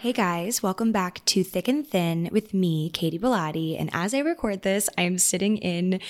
Hey guys, welcome back to Thick and Thin with me, Katie Bellotti. And as I record this, I am sitting in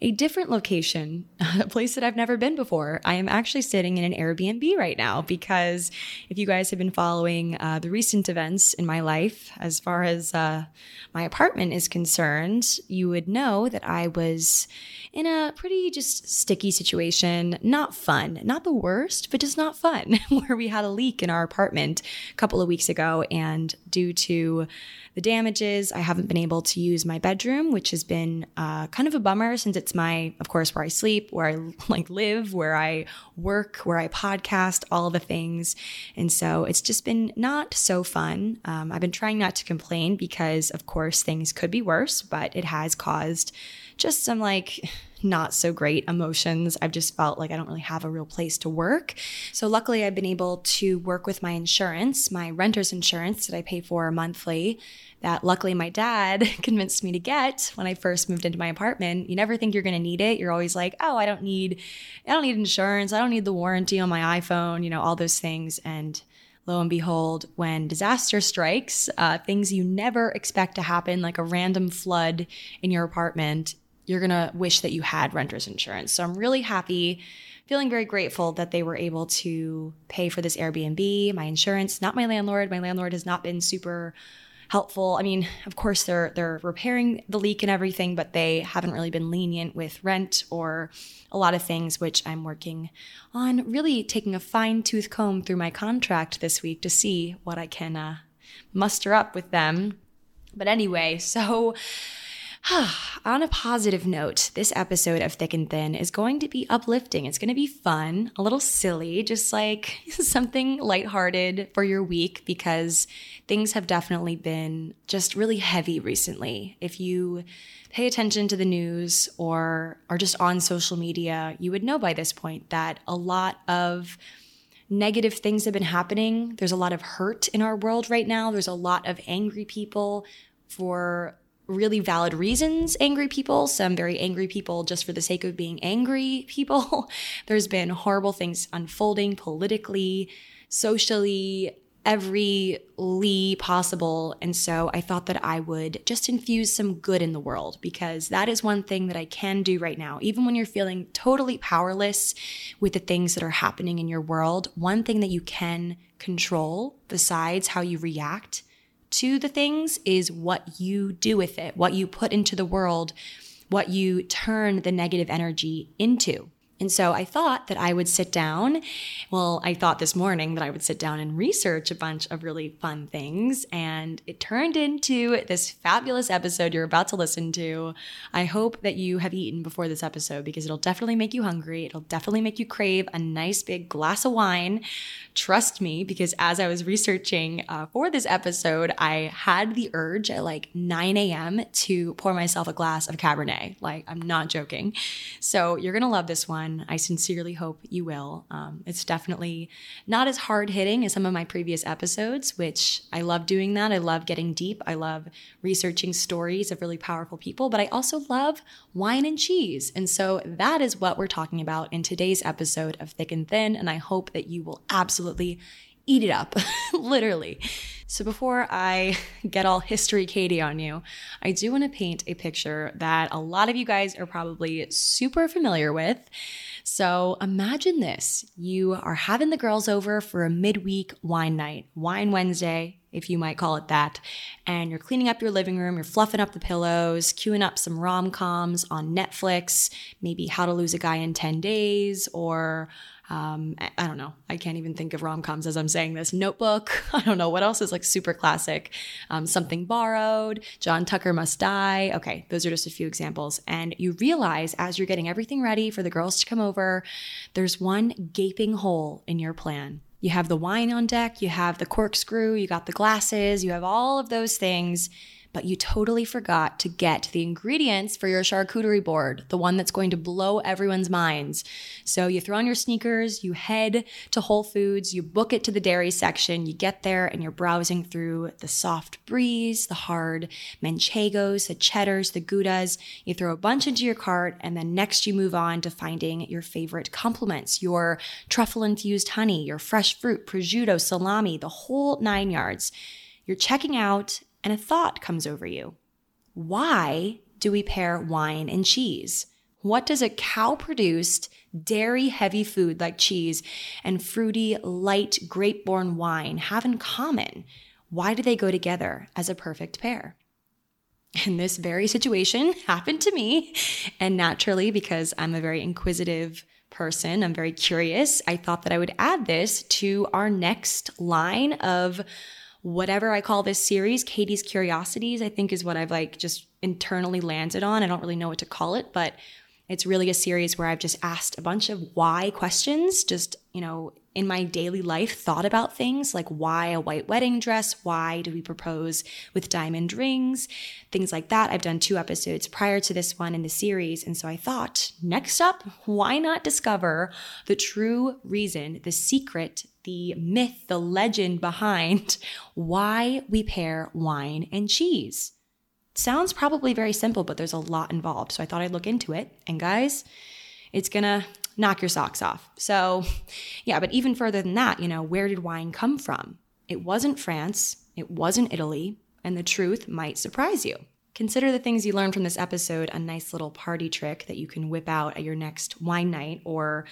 a different location, a place that I've never been before. I am actually sitting in an Airbnb right now because if you guys have been following uh, the recent events in my life, as far as uh, my apartment is concerned, you would know that I was in a pretty just sticky situation. Not fun, not the worst, but just not fun, where we had a leak in our apartment a couple of weeks ago and due to the damages, I haven't been able to use my bedroom, which has been uh, kind of a bummer since it's my, of course, where I sleep, where I like live, where I work, where I podcast, all the things. And so it's just been not so fun. Um, I've been trying not to complain because, of course, things could be worse, but it has caused just some like not so great emotions. I've just felt like I don't really have a real place to work. So, luckily, I've been able to work with my insurance, my renter's insurance that I pay for monthly. That luckily my dad convinced me to get when I first moved into my apartment. You never think you're going to need it. You're always like, "Oh, I don't need I don't need insurance. I don't need the warranty on my iPhone, you know, all those things." And lo and behold, when disaster strikes, uh, things you never expect to happen, like a random flood in your apartment, you're going to wish that you had renter's insurance. So I'm really happy, feeling very grateful that they were able to pay for this Airbnb, my insurance, not my landlord. My landlord has not been super helpful. I mean, of course they're they're repairing the leak and everything, but they haven't really been lenient with rent or a lot of things which I'm working on really taking a fine-tooth comb through my contract this week to see what I can uh, muster up with them. But anyway, so On a positive note, this episode of Thick and Thin is going to be uplifting. It's going to be fun, a little silly, just like something lighthearted for your week because things have definitely been just really heavy recently. If you pay attention to the news or are just on social media, you would know by this point that a lot of negative things have been happening. There's a lot of hurt in our world right now. There's a lot of angry people for really valid reasons angry people, some very angry people just for the sake of being angry people. There's been horrible things unfolding politically, socially, every lee possible. And so I thought that I would just infuse some good in the world because that is one thing that I can do right now. Even when you're feeling totally powerless with the things that are happening in your world, one thing that you can control besides how you react to the things is what you do with it, what you put into the world, what you turn the negative energy into. And so I thought that I would sit down. Well, I thought this morning that I would sit down and research a bunch of really fun things. And it turned into this fabulous episode you're about to listen to. I hope that you have eaten before this episode because it'll definitely make you hungry. It'll definitely make you crave a nice big glass of wine. Trust me, because as I was researching uh, for this episode, I had the urge at like 9 a.m. to pour myself a glass of Cabernet. Like, I'm not joking. So you're going to love this one one. I sincerely hope you will. Um, it's definitely not as hard hitting as some of my previous episodes, which I love doing that. I love getting deep. I love researching stories of really powerful people, but I also love wine and cheese. And so that is what we're talking about in today's episode of Thick and Thin. And I hope that you will absolutely eat it up, literally. So before I get all history Katie on you, I do want to paint a picture that a lot of you guys are probably super familiar with. So imagine this you are having the girls over for a midweek wine night, Wine Wednesday, if you might call it that. And you're cleaning up your living room, you're fluffing up the pillows, queuing up some rom coms on Netflix, maybe How to Lose a Guy in 10 Days, or um, I don't know. I can't even think of rom coms as I'm saying this. Notebook. I don't know what else is like super classic. Um, Something Borrowed. John Tucker Must Die. Okay, those are just a few examples. And you realize as you're getting everything ready for the girls to come over, there's one gaping hole in your plan. You have the wine on deck, you have the corkscrew, you got the glasses, you have all of those things but you totally forgot to get the ingredients for your charcuterie board, the one that's going to blow everyone's minds. So you throw on your sneakers, you head to Whole Foods, you book it to the dairy section, you get there and you're browsing through the soft bries, the hard manchegos, the cheddars, the goudas. You throw a bunch into your cart and then next you move on to finding your favorite complements, your truffle infused honey, your fresh fruit, prosciutto, salami, the whole nine yards. You're checking out and a thought comes over you. Why do we pair wine and cheese? What does a cow produced, dairy heavy food like cheese and fruity, light, grape born wine have in common? Why do they go together as a perfect pair? And this very situation happened to me. And naturally, because I'm a very inquisitive person, I'm very curious, I thought that I would add this to our next line of whatever I call this series, Katie's Curiosities, I think is what I've like just internally landed on. I don't really know what to call it, but it's really a series where I've just asked a bunch of why questions, just, you know, in my daily life, thought about things like why a white wedding dress? Why do we propose with diamond rings? Things like that. I've done two episodes prior to this one in the series. And so I thought, next up, why not discover the true reason, the secret the myth, the legend behind why we pair wine and cheese. Sounds probably very simple, but there's a lot involved. So I thought I'd look into it. And guys, it's gonna knock your socks off. So, yeah, but even further than that, you know, where did wine come from? It wasn't France, it wasn't Italy, and the truth might surprise you. Consider the things you learned from this episode a nice little party trick that you can whip out at your next wine night or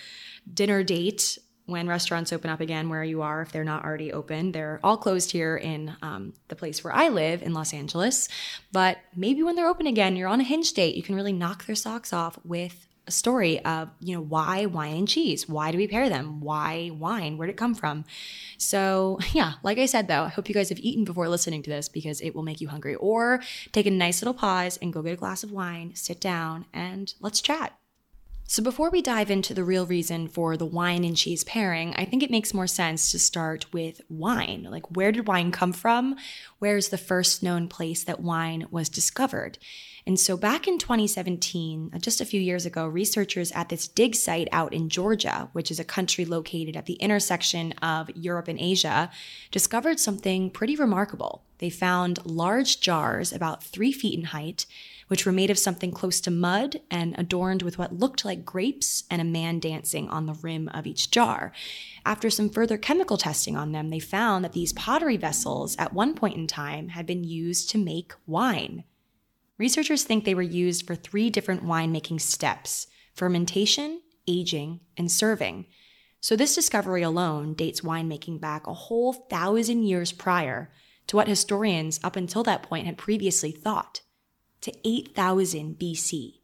dinner date when restaurants open up again where you are, if they're not already open. They're all closed here in um, the place where I live in Los Angeles. But maybe when they're open again, you're on a hinge date, you can really knock their socks off with story of, you know, why wine and cheese? Why do we pair them? Why wine? Where'd it come from? So, yeah, like I said, though, I hope you guys have eaten before listening to this because it will make you hungry. Or take a nice little pause and go get a glass of wine, sit down, and let's chat. So, before we dive into the real reason for the wine and cheese pairing, I think it makes more sense to start with wine. Like, where did wine come from? Where's the first known place that wine was discovered? And so, back in 2017, uh, just a few years ago, researchers at this dig site out in Georgia, which is a country located at the intersection of Europe and Asia, discovered something pretty remarkable. They found large jars about three feet in height which were made of something close to mud and adorned with what looked like grapes and a man dancing on the rim of each jar. After some further chemical testing on them, they found that these pottery vessels at one point in time had been used to make wine. Researchers think they were used for three different winemaking steps fermentation, aging, and serving. So, this discovery alone dates winemaking back a whole thousand years prior to what historians up until that point had previously thought to 8000 BC.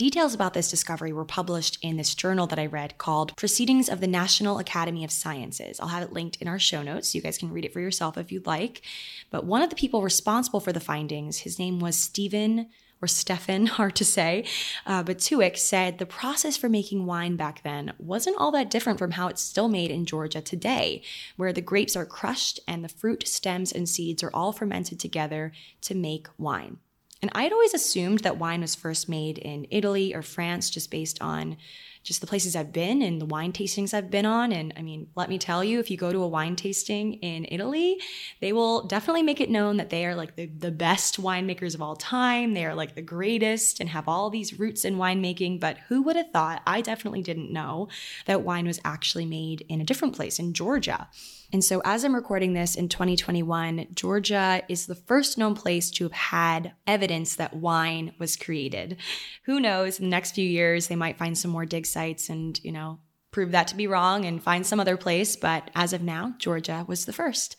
Details about this discovery were published in this journal that I read called Proceedings of the National Academy of Sciences. I'll have it linked in our show notes so you guys can read it for yourself if you'd like. But one of the people responsible for the findings, his name was Stephen or Stefan, hard to say, uh, Batiuk said the process for making wine back then wasn't all that different from how it's still made in Georgia today, where the grapes are crushed and the fruit, stems, and seeds are all fermented together to make wine. And I'd always assumed that wine was first made in Italy or France just based on just the places I've been and the wine tastings I've been on. And I mean, let me tell you, if you go to a wine tasting in Italy, they will definitely make it known that they are like the, the best winemakers of all time. They are like the greatest and have all these roots in winemaking. But who would have thought? I definitely didn't know that wine was actually made in a different place in Georgia. And so, as I'm recording this in 2021, Georgia is the first known place to have had evidence that wine was created. Who knows, in the next few years, they might find some more dig sites and, you know, prove that to be wrong and find some other place. But as of now, Georgia was the first.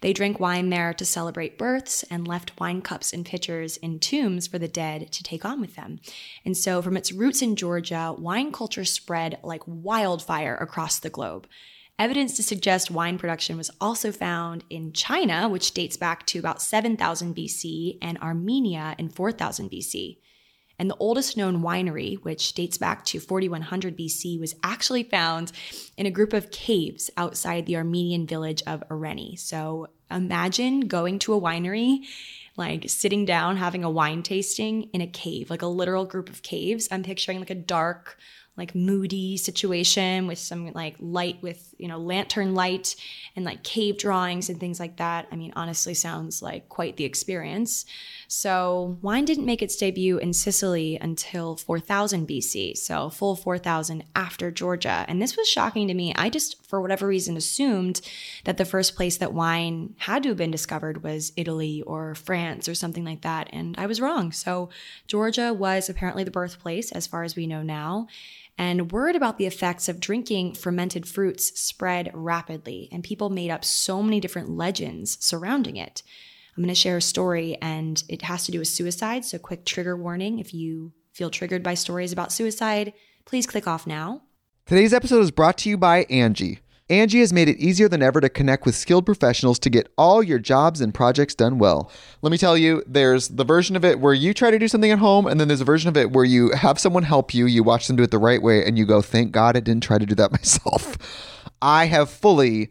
They drank wine there to celebrate births and left wine cups and pitchers in tombs for the dead to take on with them. And so, from its roots in Georgia, wine culture spread like wildfire across the globe. Evidence to suggest wine production was also found in China, which dates back to about 7000 BC, and Armenia in 4000 BC. And the oldest known winery, which dates back to 4100 BC, was actually found in a group of caves outside the Armenian village of Areni. So imagine going to a winery, like sitting down, having a wine tasting in a cave, like a literal group of caves. I'm picturing like a dark, like moody situation with some like light with you know lantern light and like cave drawings and things like that i mean honestly sounds like quite the experience so wine didn't make its debut in sicily until 4000 bc so full 4000 after georgia. And this was shocking to me. I just for whatever reason assumed that the first place that wine had to have been discovered was italy or france or something like that and i was wrong. So georgia was apparently the birthplace as far as we know now and word about the effects of drinking fermented fruits spread rapidly, and people made up so many different legends surrounding it. I'm going to share a story, and it has to do with suicide. So, quick trigger warning if you feel triggered by stories about suicide, please click off now. Today's episode is brought to you by Angi Angi has made it easier than ever to connect with skilled professionals to get all your jobs and projects done well. Let me tell you, there's the version of it where you try to do something at home, and then there's a version of it where you have someone help you, you watch them do it the right way, and you go, thank God I didn't try to do that myself. I have fully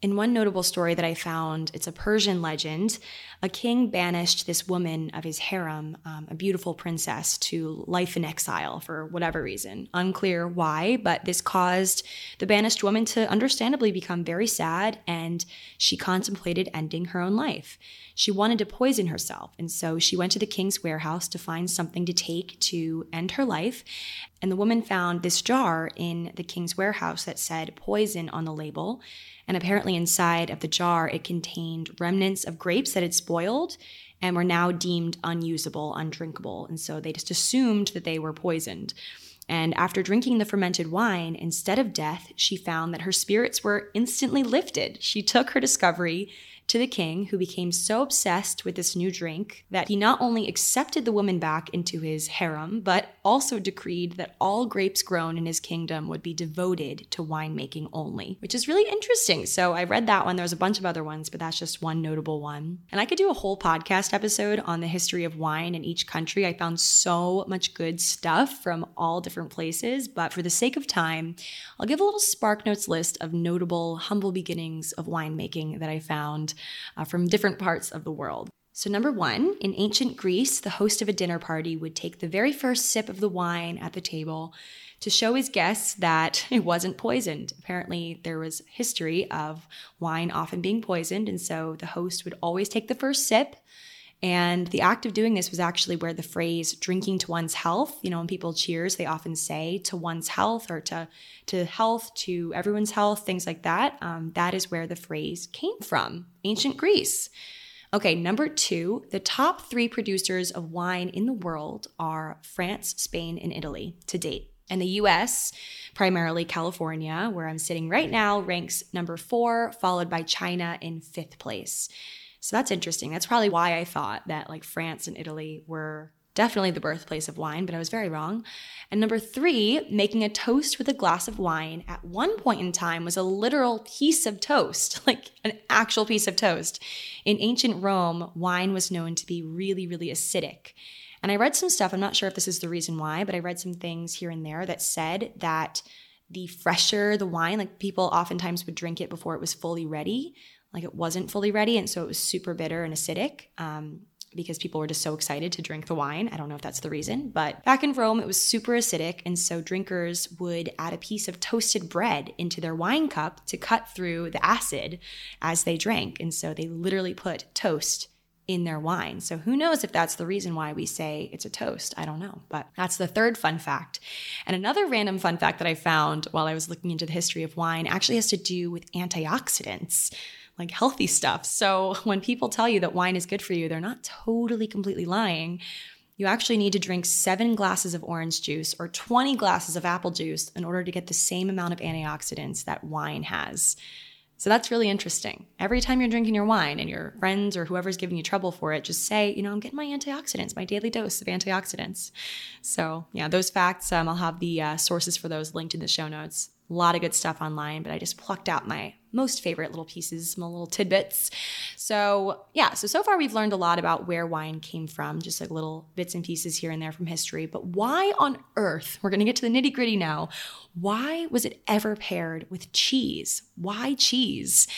In one notable story that I found, it's a Persian legend. A king banished this woman of his harem, um, a beautiful princess, to life in exile for whatever reason. Unclear why, but this caused the banished woman to understandably become very sad and she contemplated ending her own life. She wanted to poison herself, and so she went to the king's warehouse to find something to take to end her life. And the woman found this jar in the king's warehouse that said poison on the label. And apparently, inside of the jar, it contained remnants of grapes that had spoiled and were now deemed unusable, undrinkable. And so they just assumed that they were poisoned. And after drinking the fermented wine, instead of death, she found that her spirits were instantly lifted. She took her discovery to the king, who became so obsessed with this new drink that he not only accepted the woman back into his harem, but also decreed that all grapes grown in his kingdom would be devoted to winemaking only, which is really interesting. So I read that one. There's a bunch of other ones, but that's just one notable one. And I could do a whole podcast episode on the history of wine in each country. I found so much good stuff from all different places, but for the sake of time, I'll give a little Spark Notes list of notable, humble beginnings of winemaking that I found uh, from different parts of the world. So, number one, in ancient Greece, the host of a dinner party would take the very first sip of the wine at the table to show his guests that it wasn't poisoned. Apparently, there was history of wine often being poisoned, and so the host would always take the first sip. And the act of doing this was actually where the phrase drinking to one's health, you know, when people cheers, they often say to one's health or to, to health, to everyone's health, things like that. Um, that is where the phrase came from, ancient Greece. Okay, number two, the top three producers of wine in the world are France, Spain, and Italy to date. And the US, primarily California, where I'm sitting right now, ranks number four, followed by China in fifth place. So that's interesting. That's probably why I thought that like France and Italy were definitely the birthplace of wine, but I was very wrong. And number three, making a toast with a glass of wine at one point in time was a literal piece of toast, like an actual piece of toast. In ancient Rome, wine was known to be really, really acidic. And I read some stuff, I'm not sure if this is the reason why, but I read some things here and there that said that the fresher the wine, like people oftentimes would drink it before it was fully ready, like it wasn't fully ready. And so it was super bitter and acidic. Um, because people were just so excited to drink the wine. I don't know if that's the reason, but back in Rome, it was super acidic. And so drinkers would add a piece of toasted bread into their wine cup to cut through the acid as they drank. And so they literally put toast in their wine. So who knows if that's the reason why we say it's a toast? I don't know. But that's the third fun fact. And another random fun fact that I found while I was looking into the history of wine actually has to do with antioxidants. Like healthy stuff. So, when people tell you that wine is good for you, they're not totally completely lying. You actually need to drink seven glasses of orange juice or 20 glasses of apple juice in order to get the same amount of antioxidants that wine has. So that's really interesting. Every time you're drinking your wine and your friends or whoever's giving you trouble for it, just say, you know, I'm getting my antioxidants, my daily dose of antioxidants. So, yeah, those facts, um, I'll have the uh, sources for those linked in the show notes. A lot of good stuff online, but I just plucked out my most favorite little pieces, my little tidbits. So, yeah, so so far we've learned a lot about where wine came from, just like little bits and pieces here and there from history. But why on earth, we're to get to the nitty gritty now, why was it ever paired with cheese? Why cheese?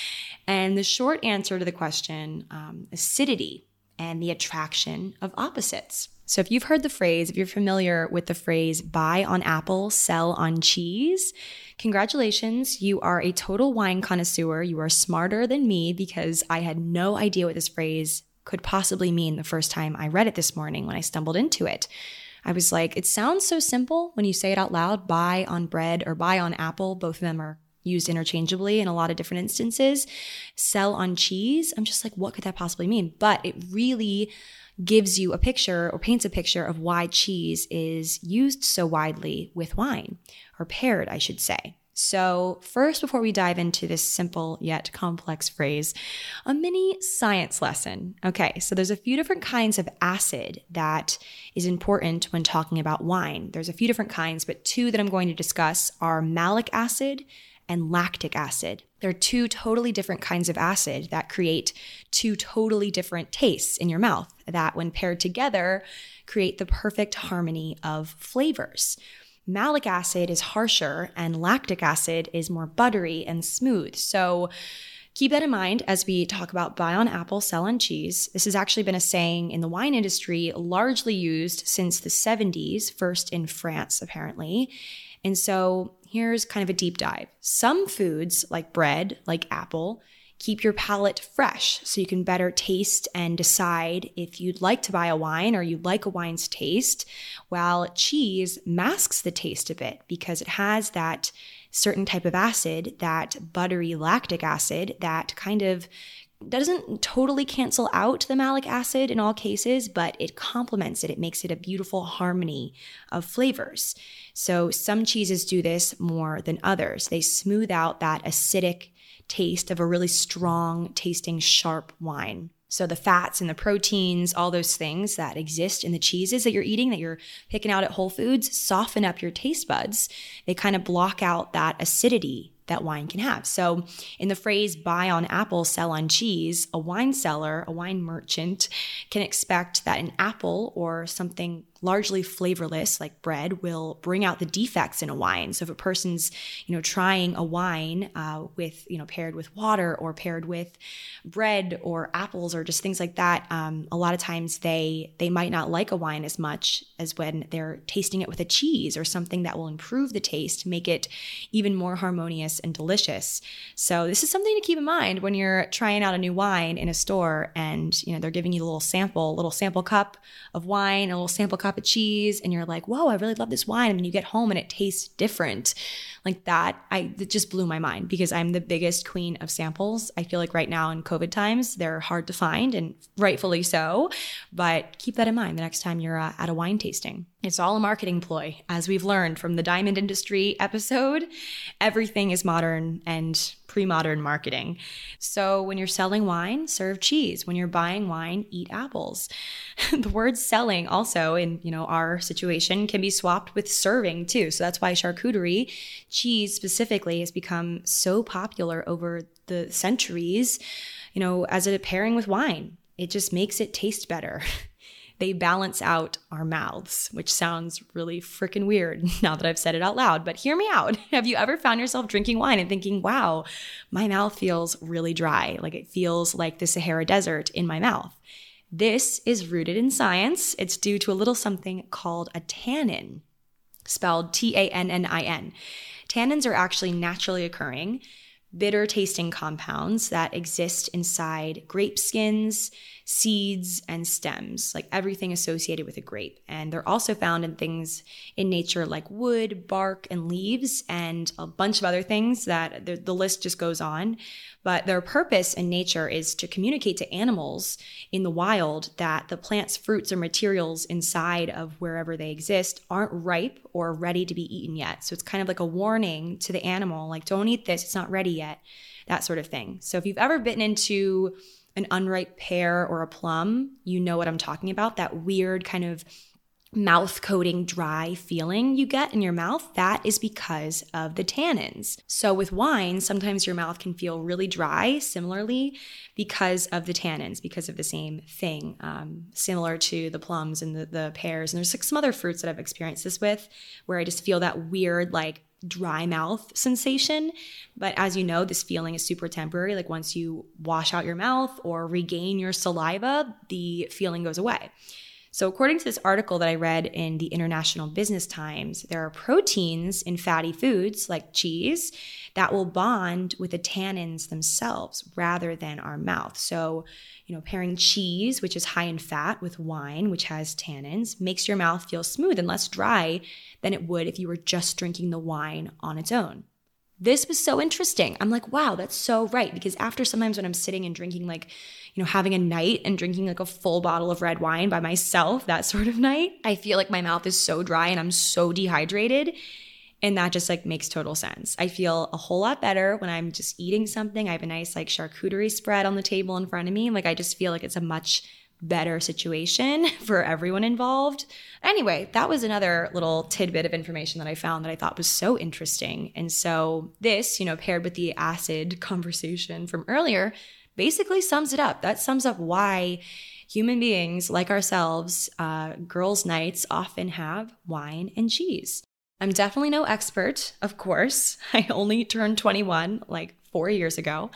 And the short answer to the question um, acidity and the attraction of opposites. So, if you've heard the phrase, if you're familiar with the phrase buy on apple, sell on cheese, congratulations. You are a total wine connoisseur. You are smarter than me because I had no idea what this phrase could possibly mean the first time I read it this morning when I stumbled into it. I was like, it sounds so simple when you say it out loud buy on bread or buy on apple. Both of them are used interchangeably in a lot of different instances. Sell on cheese. I'm just like, what could that possibly mean? But it really gives you a picture or paints a picture of why cheese is used so widely with wine, or paired, I should say. So, first, before we dive into this simple yet complex phrase, a mini science lesson. Okay, so there's a few different kinds of acid that is important when talking about wine. There's a few different kinds, but two that I'm going to discuss are malic acid and lactic acid. They're two totally different kinds of acid that create two totally different tastes in your mouth that, when paired together, create the perfect harmony of flavors. Malic acid is harsher, and lactic acid is more buttery and smooth. So, Keep that in mind as we talk about buy on apple, sell on cheese. This has actually been a saying in the wine industry, largely used since the 70s, first in France, apparently. And so here's kind of a deep dive. Some foods, like bread, like apple, keep your palate fresh so you can better taste and decide if you'd like to buy a wine or you'd like a wine's taste, while cheese masks the taste a bit because it has that certain type of acid, that buttery lactic acid, that kind of doesn't totally cancel out the malic acid in all cases, but it complements it. It makes it a beautiful harmony of flavors. So some cheeses do this more than others. They smooth out that acidic taste of a really strong tasting, sharp wine. So the fats and the proteins, all those things that exist in the cheeses that you're eating, that you're picking out at Whole Foods, soften up your taste buds. They kind of block out that acidity that wine can have. So, in the phrase buy on apple, sell on cheese, a wine seller, a wine merchant can expect that an apple or something largely flavorless like bread will bring out the defects in a wine. So if a person's you know trying a wine uh, with you know paired with water or paired with bread or apples or just things like that um, a lot of times they they might not like a wine as much as when they're tasting it with a cheese or something that will improve the taste make it even more harmonious and delicious. So this is something to keep in mind when you're trying out a new wine in a store and you know they're giving you a little sample a little sample cup of wine a little sample cup of cheese and you're like, whoa, I really love this wine. And then you get home and it tastes different. Like that, I it just blew my mind because I'm the biggest queen of samples. I feel like right now in COVID times, they're hard to find and rightfully so. But keep that in mind the next time you're uh, at a wine tasting. It's all a marketing ploy. As we've learned from the diamond industry episode, everything is modern and pre modern marketing. So when you're selling wine, serve cheese. When you're buying wine, eat apples. the word selling also in you know our situation can be swapped with serving too. So that's why charcuterie, cheese specifically, has become so popular over the centuries, you know, as a pairing with wine. It just makes it taste better. they balance out our mouths, which sounds really freaking weird now that I've said it out loud. But hear me out. Have you ever found yourself drinking wine and thinking, wow, my mouth feels really dry? Like it feels like the Sahara Desert in my mouth. This is rooted in science. It's due to a little something called a tannin, spelled T A N N I N. Tannins are actually naturally occurring bitter tasting compounds that exist inside grape skins, seeds, and stems, like everything associated with a grape. And they're also found in things in nature like wood, bark, and leaves, and a bunch of other things that the, the list just goes on. But their purpose in nature is to communicate to animals in the wild that the plant's fruits or materials inside of wherever they exist aren't ripe or ready to be eaten yet. So it's kind of like a warning to the animal, like, don't eat this, it's not ready yet, that sort of thing. So if you've ever bitten into an unripe pear or a plum, you know what I'm talking about. That weird kind of mouth coating dry feeling you get in your mouth, that is because of the tannins. So with wine, sometimes your mouth can feel really dry, similarly, because of the tannins, because of the same thing, um, similar to the plums and the, the pears. And there's like some other fruits that I've experienced this with, where I just feel that weird, like dry mouth sensation. But as you know, this feeling is super temporary. Like once you wash out your mouth or regain your saliva, the feeling goes away. So, according to this article that I read in the International Business Times, there are proteins in fatty foods like cheese that will bond with the tannins themselves rather than our mouth. So, you know, pairing cheese, which is high in fat, with wine, which has tannins, makes your mouth feel smooth and less dry than it would if you were just drinking the wine on its own. This was so interesting. I'm like, wow, that's so right. Because after sometimes when I'm sitting and drinking like you know, having a night and drinking like a full bottle of red wine by myself, that sort of night, I feel like my mouth is so dry and I'm so dehydrated. And that just like makes total sense. I feel a whole lot better when I'm just eating something. I have a nice like charcuterie spread on the table in front of me. Like I just feel like it's a much better situation for everyone involved. Anyway, that was another little tidbit of information that I found that I thought was so interesting. And so, this, you know, paired with the acid conversation from earlier, basically sums it up. That sums up why human beings like ourselves, uh, girls' nights often have wine and cheese. I'm definitely no expert, of course. I only turned 21 like four years ago.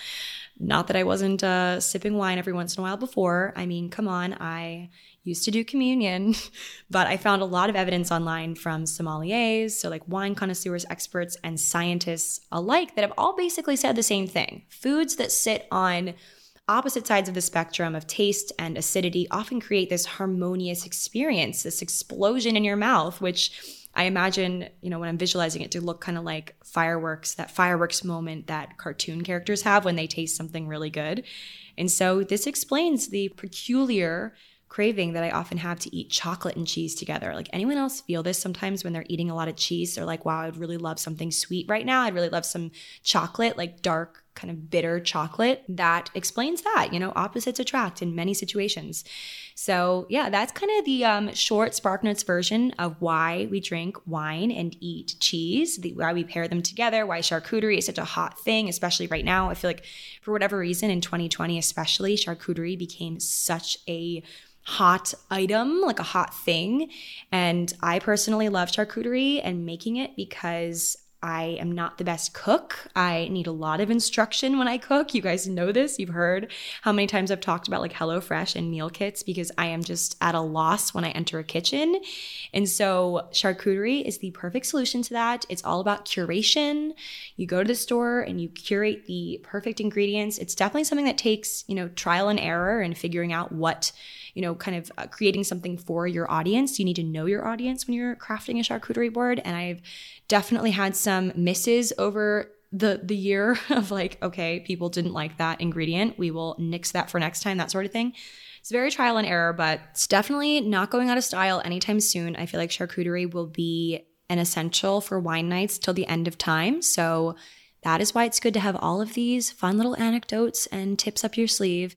Not that I wasn't uh, sipping wine every once in a while before. I mean, come on, I used to do communion, but I found a lot of evidence online from sommeliers, so like wine connoisseurs, experts, and scientists alike that have all basically said the same thing. Foods that sit on opposite sides of the spectrum of taste and acidity often create this harmonious experience, this explosion in your mouth, which I imagine, you know, when I'm visualizing it to look kind of like fireworks, that fireworks moment that cartoon characters have when they taste something really good. And so this explains the peculiar craving that I often have to eat chocolate and cheese together. Like anyone else feel this sometimes when they're eating a lot of cheese? They're like, wow, I'd really love something sweet right now. I'd really love some chocolate, like dark kind of bitter chocolate that explains that you know opposites attract in many situations so yeah that's kind of the um, short Spark Notes version of why we drink wine and eat cheese the, why we pair them together why charcuterie is such a hot thing especially right now i feel like for whatever reason in 2020 especially charcuterie became such a hot item, like a hot thing. And I personally love charcuterie and making it because I am not the best cook. I need a lot of instruction when I cook. You guys know this. You've heard how many times I've talked about like HelloFresh and meal kits because I am just at a loss when I enter a kitchen. And so charcuterie is the perfect solution to that. It's all about curation. You go to the store and you curate the perfect ingredients. It's definitely something that takes, you know, trial and error and figuring out what you know, kind of uh, creating something for your audience. You need to know your audience when you're crafting a charcuterie board. And I've definitely had some misses over the the year of like, okay, people didn't like that ingredient. We will nix that for next time, that sort of thing. It's very trial and error, but it's definitely not going out of style anytime soon. I feel like charcuterie will be an essential for wine nights till the end of time. So that is why it's good to have all of these fun little anecdotes and tips up your sleeve.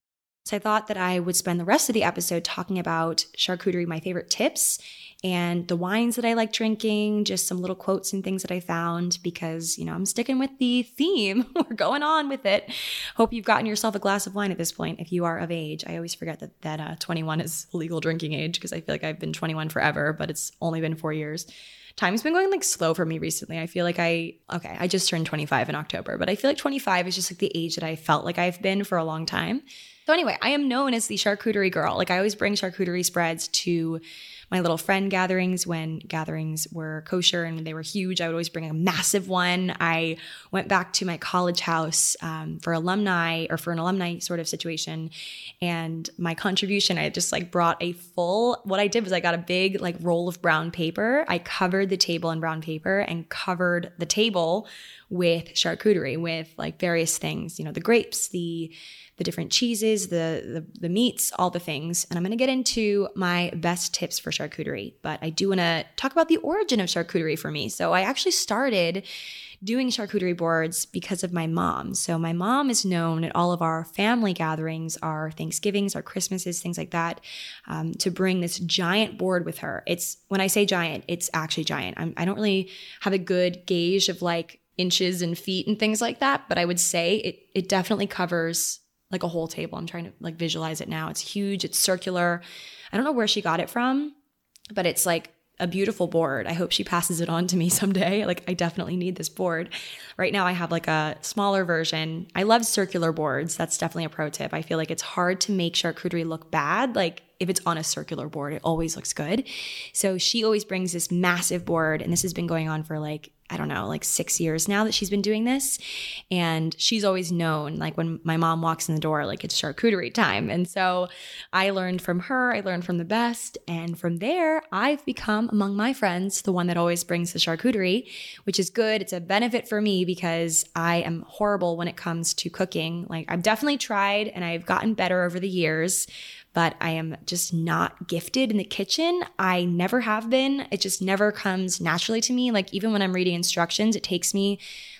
So I thought that I would spend the rest of the episode talking about charcuterie, my favorite tips, and the wines that I like drinking, just some little quotes and things that I found because, you know, I'm sticking with the theme. We're going on with it. Hope you've gotten yourself a glass of wine at this point if you are of age. I always forget that that uh, 21 is legal drinking age because I feel like I've been 21 forever, but it's only been 4 years time's been going like slow for me recently. I feel like I, okay, I just turned 25 in October, but I feel like 25 is just like the age that I felt like I've been for a long time. So, anyway, I am known as the charcuterie girl. Like, I always bring charcuterie spreads to my little friend gatherings when gatherings were kosher and they were huge. I would always bring a massive one. I went back to my college house um, for alumni or for an alumni sort of situation. And my contribution, I just like brought a full, what I did was I got a big like roll of brown paper. I covered the table in brown paper and covered the table with charcuterie, with like various things, you know, the grapes, the the different cheeses, the, the, the meats, all the things. And I'm going to get into my best tips for charcuterie, but I do want to talk about the origin of charcuterie for me. So I actually started doing charcuterie boards because of my mom. So my mom is known at all of our family gatherings, our Thanksgivings, our Christmases, things like that, um, to bring this giant board with her. It's when I say giant, it's actually giant. I'm, I do not really have a good gauge of like inches and feet and things like that, but I would say it it definitely covers like a whole table. I'm trying to like visualize it now. It's huge, it's circular. I don't know where she got it from, but it's like a beautiful board. I hope she passes it on to me someday. Like, I definitely need this board. Right now, I have like a smaller version. I love circular boards. That's definitely a pro tip. I feel like it's hard to make charcuterie look bad. Like, if it's on a circular board, it always looks good. So, she always brings this massive board, and this has been going on for like I don't know, like six years now that she's been doing this. And she's always known, like when my mom walks in the door, like it's charcuterie time. And so I learned from her, I learned from the best. And from there, I've become among my friends the one that always brings the charcuterie, which is good. It's a benefit for me because I am horrible when it comes to cooking. Like I've definitely tried and I've gotten better over the years but I am just not gifted in the kitchen. I never have been. It just never comes naturally to me. Like, even when I'm reading instructions, it takes me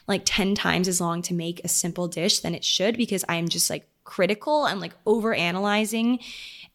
like 10 times as long to make a simple dish than it should because I'm just like critical. I'm like over analyzing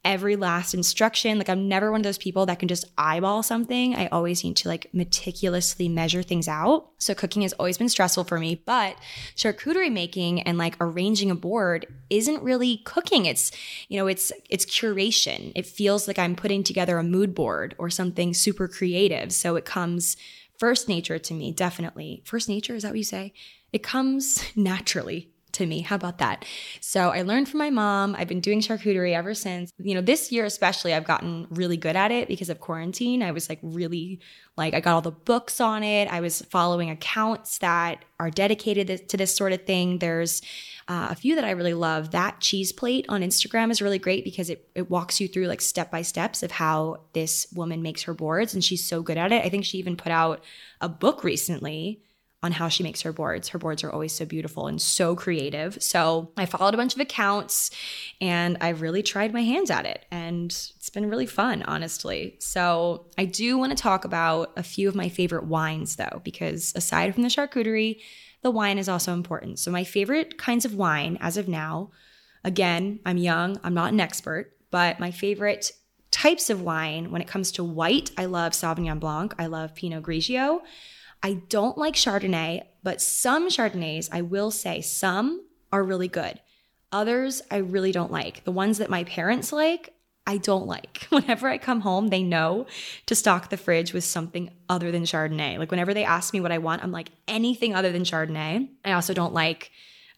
every last instruction. Like I'm never one of those people that can just eyeball something. I always need to like meticulously measure things out. So cooking has always been stressful for me, but charcuterie making and like arranging a board isn't really cooking. It's, you know, it's it's curation. It feels like I'm putting together a mood board or something super creative. So it comes first nature to me, definitely. First nature, is that what you say? It comes naturally to me. How about that? So I learned from my mom. I've been doing charcuterie ever since. You know, this year especially, I've gotten really good at it because of quarantine. I was like really like I got all the books on it. I was following accounts that are dedicated to this sort of thing. There's uh, a few that I really love. That cheese plate on Instagram is really great because it, it walks you through like step by steps of how this woman makes her boards, and she's so good at it. I think she even put out a book recently on how she makes her boards. Her boards are always so beautiful and so creative. So I followed a bunch of accounts and I really tried my hands at it. And it's been really fun, honestly. So I do want to talk about a few of my favorite wines, though, because aside from the charcuterie, the wine is also important. So, my favorite kinds of wine as of now, again, I'm young, I'm not an expert, but my favorite types of wine when it comes to white, I love Sauvignon Blanc, I love Pinot Grigio. I don't like Chardonnay, but some Chardonnays, I will say, some are really good. Others I really don't like. The ones that my parents like, I don't like. Whenever I come home, they know to stock the fridge with something other than Chardonnay. Like whenever they ask me what I want, I'm like anything other than Chardonnay. I also don't like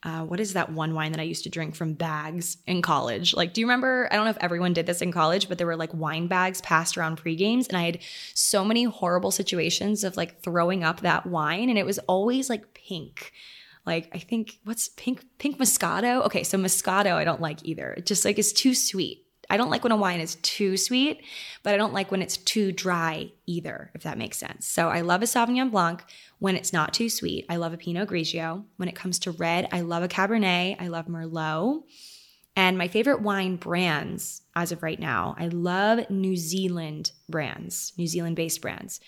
uh, what is that one wine that I used to drink from bags in college? Like, do you remember? I don't know if everyone did this in college, but there were like wine bags passed around pre games, and I had so many horrible situations of like throwing up that wine, and it was always like pink. Like I think what's pink pink Moscato? Okay, so Moscato I don't like either. It just like is too sweet. I don't like when a wine is too sweet, but I don't like when it's too dry either, if that makes sense. So I love a Sauvignon Blanc when it's not too sweet. I love a Pinot Grigio. When it comes to red, I love a Cabernet. I love Merlot. And my favorite wine brands as of right now, I love New Zealand brands, New Zealand based brands.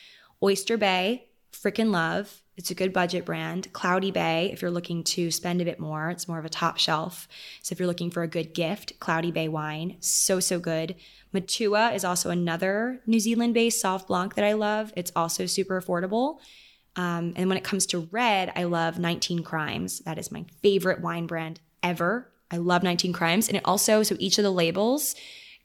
Oyster Bay, freaking love. It's a good budget brand. Cloudy Bay, if you're looking to spend a bit more, it's more of a top shelf. So if you're looking for a good gift, Cloudy Bay wine, so, so good. Matua is also another New Zealand based Sauv Blanc that I love. It's also super affordable. Um, and when it comes to red, I love 19 Crimes. That is my favorite wine brand ever. I love 19 Crimes. And it also, so each of the labels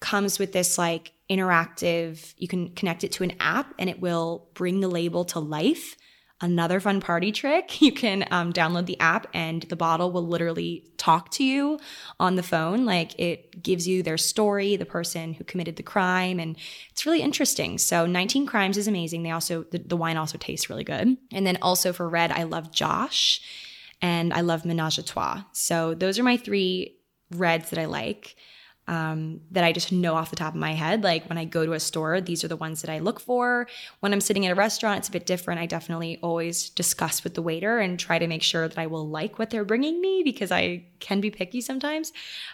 comes with this like interactive, you can connect it to an app and it will bring the label to life. Another fun party trick you can um, download the app and the bottle will literally talk to you on the phone. Like it gives you their story, the person who committed the crime, and it's really interesting. So 19 Crimes is amazing. They also, the, the wine also tastes really good. And then also for red, I love Josh and I love Menage a Trois. So those are my three reds that I like um, that I just know off the top of my head. Like when I go to a store, these are the ones that I look for. When I'm sitting at a restaurant, it's a bit different. I definitely always discuss with the waiter and try to make sure that I will like what they're bringing me because I can be picky sometimes.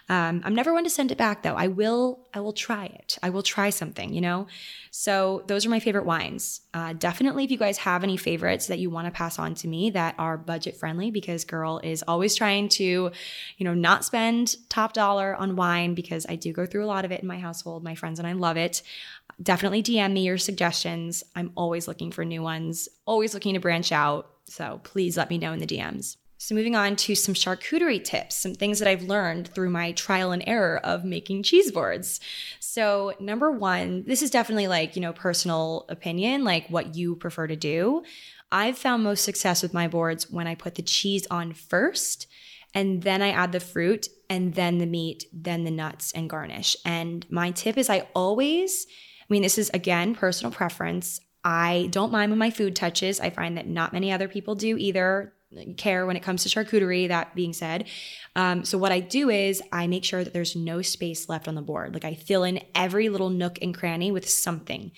Um, I'm never one to send it back though. I will. I will try it. I will try something. You know. So those are my favorite wines. Uh, definitely, if you guys have any favorites that you want to pass on to me that are budget friendly, because girl is always trying to, you know, not spend top dollar on wine because I do go through a lot of it in my household, my friends and I love it. Definitely DM me your suggestions. I'm always looking for new ones, always looking to branch out. So please let me know in the DMs. So, moving on to some charcuterie tips, some things that I've learned through my trial and error of making cheese boards. So, number one, this is definitely like, you know, personal opinion, like what you prefer to do. I've found most success with my boards when I put the cheese on first and then I add the fruit and then the meat, then the nuts and garnish. And my tip is I always, I mean, this is again personal preference. I don't mind when my food touches. I find that not many other people do either care when it comes to charcuterie. That being said, um, so what I do is I make sure that there's no space left on the board. Like I fill in every little nook and cranny with something.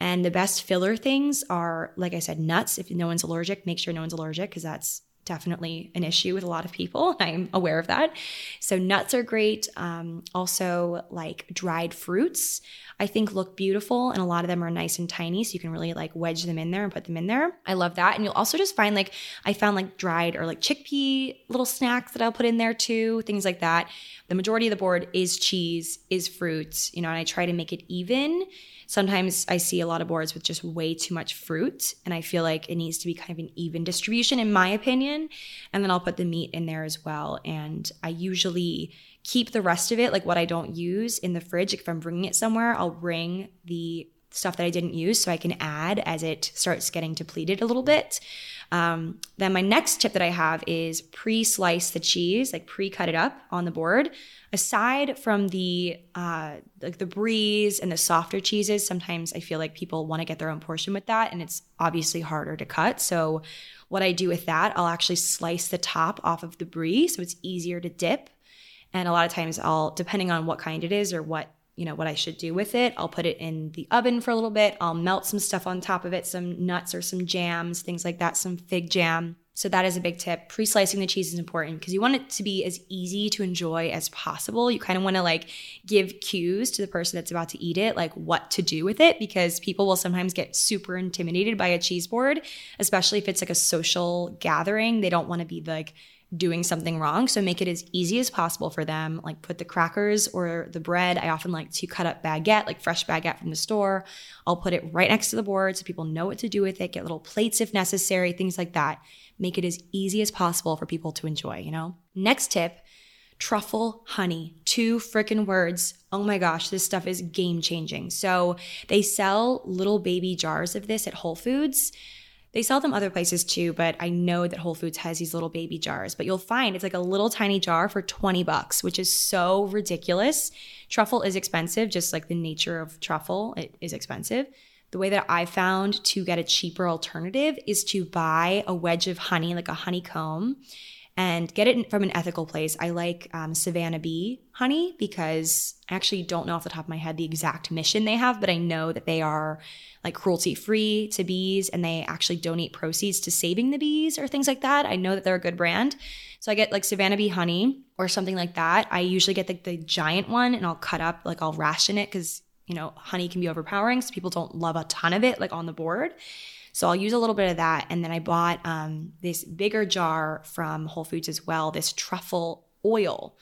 And the best filler things are, like I said, nuts. If no one's allergic, make sure no one's allergic because that's definitely an issue with a lot of people. I'm aware of that. So, nuts are great. Um, also, like dried fruits, I think look beautiful, and a lot of them are nice and tiny. So, you can really like wedge them in there and put them in there. I love that. And you'll also just find like, I found like dried or like chickpea little snacks that I'll put in there too, things like that. The majority of the board is cheese, is fruits, you know, and I try to make it even sometimes I see a lot of boards with just way too much fruit, and I feel like it needs to be kind of an even distribution, in my opinion. And then I'll put the meat in there as well. And I usually keep the rest of it, like what I don't use, in the fridge. If I'm bringing it somewhere, I'll bring the stuff that I didn't use so I can add as it starts getting depleted a little bit. Um, then my next tip that I have is pre-slice the cheese, like pre-cut it up on the board. Aside from the uh, like the bries and the softer cheeses, sometimes I feel like people want to get their own portion with that, and it's obviously harder to cut. So what I do with that, I'll actually slice the top off of the brie so it's easier to dip. And a lot of times I'll, depending on what kind it is or what you know what I should do with it. I'll put it in the oven for a little bit. I'll melt some stuff on top of it, some nuts or some jams, things like that, some fig jam. So that is a big tip. Pre-slicing the cheese is important because you want it to be as easy to enjoy as possible. You kind of want to like give cues to the person that's about to eat it, like what to do with it, because people will sometimes get super intimidated by a cheese board, especially if it's like a social gathering. They don't want to be like doing something wrong. So make it as easy as possible for them. Like put the crackers or the bread. I often like to cut up baguette, like fresh baguette from the store. I'll put it right next to the board so people know what to do with it, get little plates if necessary, things like that make it as easy as possible for people to enjoy, you know? Next tip truffle honey. Two freaking words. Oh my gosh, this stuff is game changing. So they sell little baby jars of this at Whole Foods. They sell them other places too, but I know that Whole Foods has these little baby jars. But you'll find it's like a little tiny jar for 20 bucks, which is so ridiculous. Truffle is expensive, just like the nature of truffle, it is expensive. The way that I found to get a cheaper alternative is to buy a wedge of honey, like a honeycomb, and get it from an ethical place. I like um, Savannah Bee honey because I actually don't know off the top of my head the exact mission they have, but I know that they are like cruelty free to bees and they actually donate proceeds to saving the bees or things like that. I know that they're a good brand. So I get like Savannah Bee honey or something like that. I usually get like the, the giant one and I'll cut up, like I'll ration it because you know, honey can be overpowering. So people don't love a ton of it, like on the board. So I'll use a little bit of that. And then I bought um, this bigger jar from Whole Foods as well, this truffle oil.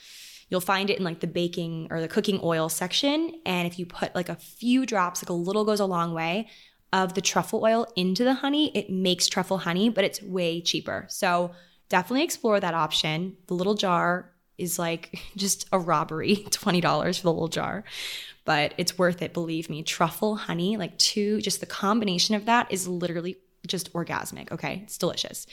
You'll find it in like the baking or the cooking oil section. And if you put like a few drops, like a little goes a long way, of the truffle oil into the honey, it makes truffle honey, but it's way cheaper. So definitely explore that option. The little jar is like just a robbery $20 for the little jar but it's worth it, believe me. Truffle, honey, like two, just the combination of that is literally just orgasmic. Okay. It's delicious.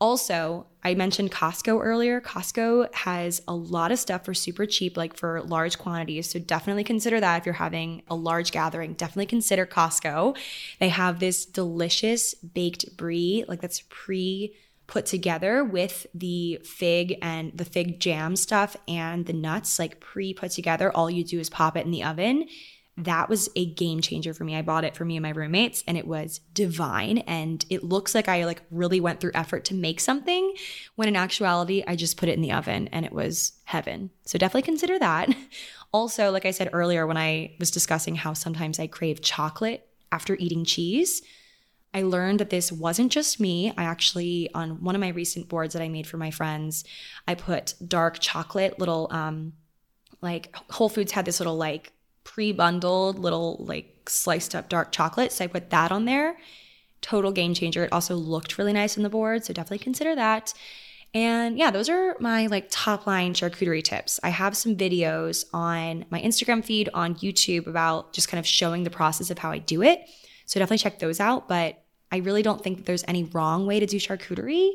Also, I mentioned Costco earlier. Costco has a lot of stuff for super cheap, like for large quantities. So definitely consider that if you're having a large gathering. Definitely consider Costco. They have this delicious baked brie, like that's pre put together with the fig and the fig jam stuff and the nuts, like pre put together. All you do is pop it in the oven. That was a game changer for me. I bought it for me and my roommates and it was divine and it looks like I like really went through effort to make something when in actuality I just put it in the oven and it was heaven. So definitely consider that. Also, like I said earlier when I was discussing how sometimes I crave chocolate after eating cheese, I learned that this wasn't just me. I actually, on one of my recent boards that I made for my friends, I put dark chocolate, little, um, like Whole Foods had this little, like, pre bundled little, like, sliced up dark chocolate. So I put that on there. Total game changer. It also looked really nice on the board. So definitely consider that. And yeah, those are my like top line charcuterie tips. I have some videos on my Instagram feed on YouTube about just kind of showing the process of how I do it. So definitely check those out. But I really don't think there's any wrong way to do charcuterie.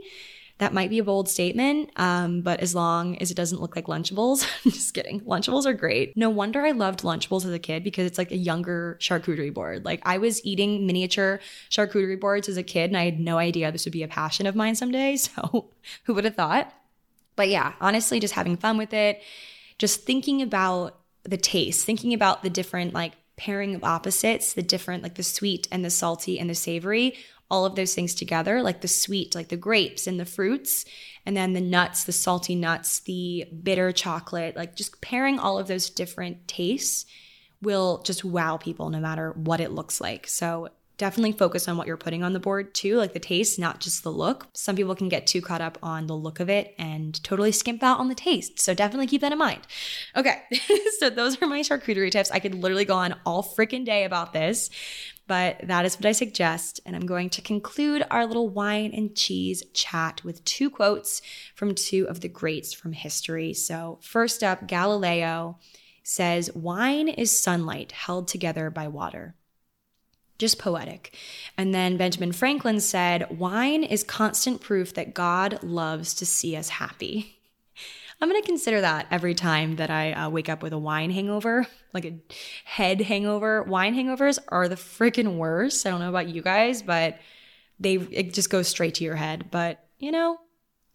That might be a bold statement, um, but as long as it doesn't look like Lunchables, I'm just kidding. Lunchables are great. No wonder I loved Lunchables as a kid because it's like a younger charcuterie board. Like I was eating miniature charcuterie boards as a kid, and I had no idea this would be a passion of mine someday. So who would have thought? But yeah, honestly, just having fun with it, just thinking about the taste, thinking about the different like pairing of opposites, the different, like the sweet and the salty and the savory, all of those things together, like the sweet, like the grapes and the fruits, and then the nuts, the salty nuts, the bitter chocolate, like just pairing all of those different tastes will just wow people no matter what it looks like. So definitely focus on what you're putting on the board too, like the taste, not just the look. Some people can get too caught up on the look of it and totally skimp out on the taste. So definitely keep that in mind. Okay, so those are my charcuterie tips. I could literally go on all freaking day about this, but that is what I suggest. And I'm going to conclude our little wine and cheese chat with two quotes from two of the greats from history. So, first up, Galileo says, Wine is sunlight held together by water just poetic. And then Benjamin Franklin said, Wine is constant proof that God loves to see us happy. I'm going to consider that every time that I uh, wake up with a wine hangover, like a head hangover. Wine hangovers are the freaking worst. I don't know about you guys, but they it just goes straight to your head. But, you know,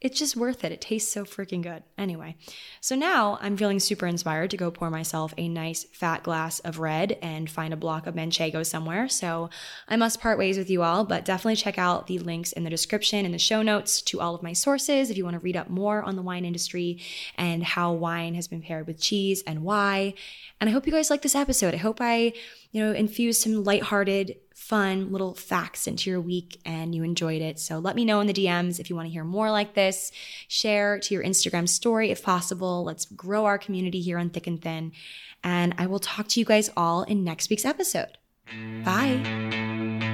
it's just worth it. It tastes so freaking good. Anyway, so now I'm feeling super inspired to go pour myself a nice fat glass of red and find a block of Manchego somewhere. So I must part ways with you all, but definitely check out the links in the description and the show notes to all of my sources if you want to read up more on the wine industry and how wine has been paired with cheese and why. And I hope you guys like this episode. I hope I, you know, infused some lighthearted fun little facts into your week and you enjoyed it. So let me know in the DMs if you want to hear more like this. Share to your Instagram story if possible. Let's grow our community here on Thick and Thin. And I will talk to you guys all in next week's episode. Bye.